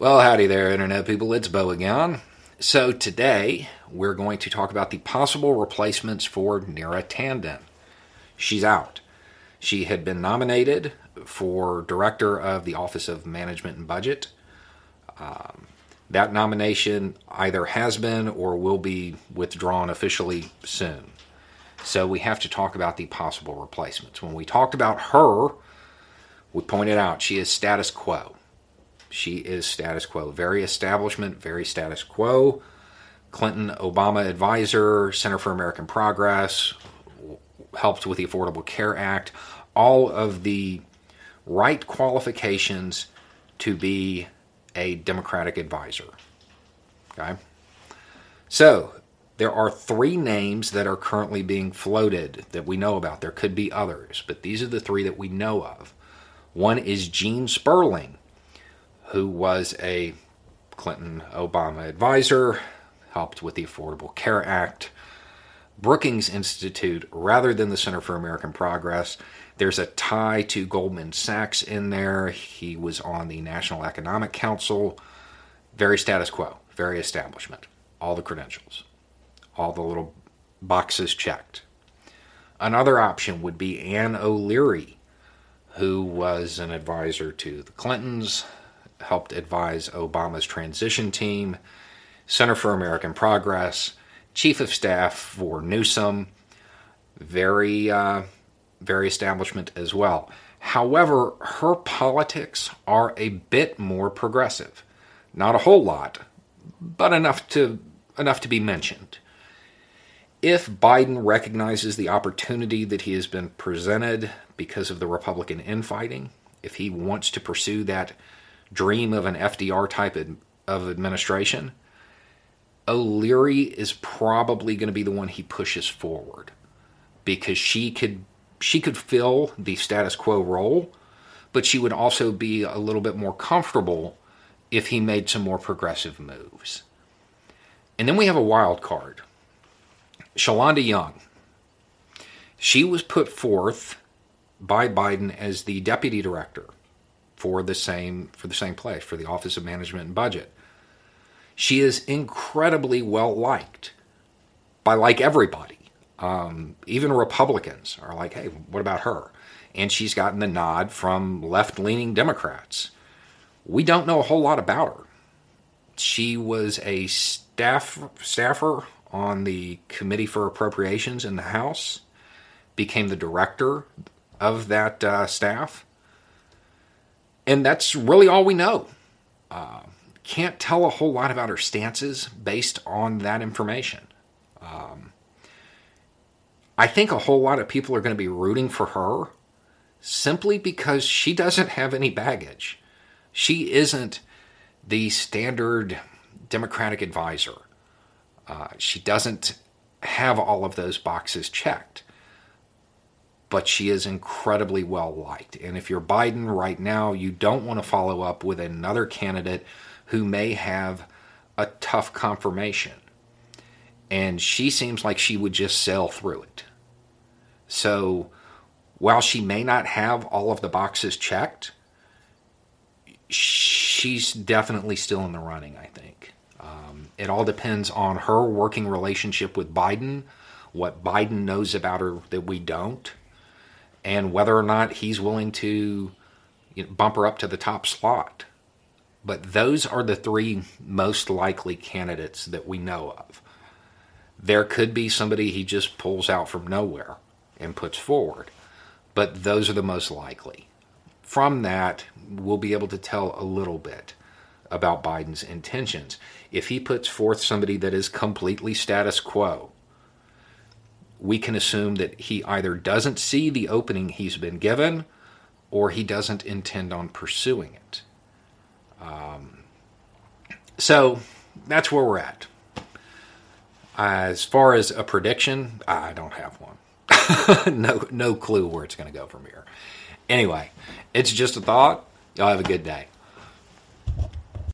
Well, howdy there, Internet people. It's Beau again. So, today we're going to talk about the possible replacements for Neera Tanden. She's out. She had been nominated for Director of the Office of Management and Budget. Um, that nomination either has been or will be withdrawn officially soon. So, we have to talk about the possible replacements. When we talked about her, we pointed out she is status quo she is status quo. Very establishment, very status quo. Clinton Obama advisor, Center for American Progress, helped with the Affordable Care Act. All of the right qualifications to be a Democratic advisor. Okay? So, there are three names that are currently being floated that we know about. There could be others, but these are the three that we know of. One is Gene Sperling who was a Clinton Obama advisor, helped with the Affordable Care Act. Brookings Institute, rather than the Center for American Progress, there's a tie to Goldman Sachs in there. He was on the National Economic Council. Very status quo, very establishment. All the credentials, all the little boxes checked. Another option would be Ann O'Leary, who was an advisor to the Clintons, helped advise Obama's transition team, Center for American Progress, Chief of Staff for Newsom, very, uh, very establishment as well. However, her politics are a bit more progressive. Not a whole lot, but enough to enough to be mentioned. If Biden recognizes the opportunity that he has been presented because of the Republican infighting, if he wants to pursue that dream of an FDR type of administration, O'Leary is probably going to be the one he pushes forward because she could she could fill the status quo role, but she would also be a little bit more comfortable if he made some more progressive moves. And then we have a wild card. Shalanda Young. She was put forth by Biden as the deputy director for the same for the same place for the Office of Management and Budget. She is incredibly well liked by like everybody. Um, even Republicans are like, "Hey, what about her?" And she's gotten the nod from left-leaning Democrats. We don't know a whole lot about her. She was a staff staffer on the Committee for Appropriations in the House, became the director of that uh, staff and that's really all we know. Uh, can't tell a whole lot about her stances based on that information. Um, I think a whole lot of people are going to be rooting for her simply because she doesn't have any baggage. She isn't the standard Democratic advisor. Uh, she doesn't have all of those boxes checked but she is incredibly well liked. And if you're Biden right now, you don't want to follow up with another candidate who may have a tough confirmation. And she seems like she would just sail through it. So while she may not have all of the boxes checked, she's definitely still in the running, I think. Um, it all depends on her working relationship with Biden, what Biden knows about her that we don't and whether or not he's willing to you know, bump her up to the top slot. But those are the three most likely candidates that we know of. There could be somebody he just pulls out from nowhere and puts forward, but those are the most likely. From that, we'll be able to tell a little bit about Biden's intentions. If he puts forth somebody that is completely status quo, we can assume that he either doesn't see the opening he's been given or he doesn't intend on pursuing it. Um, so that's where we're at. As far as a prediction, I don't have one. no, no clue where it's going to go from here. Anyway, it's just a thought. Y'all have a good day.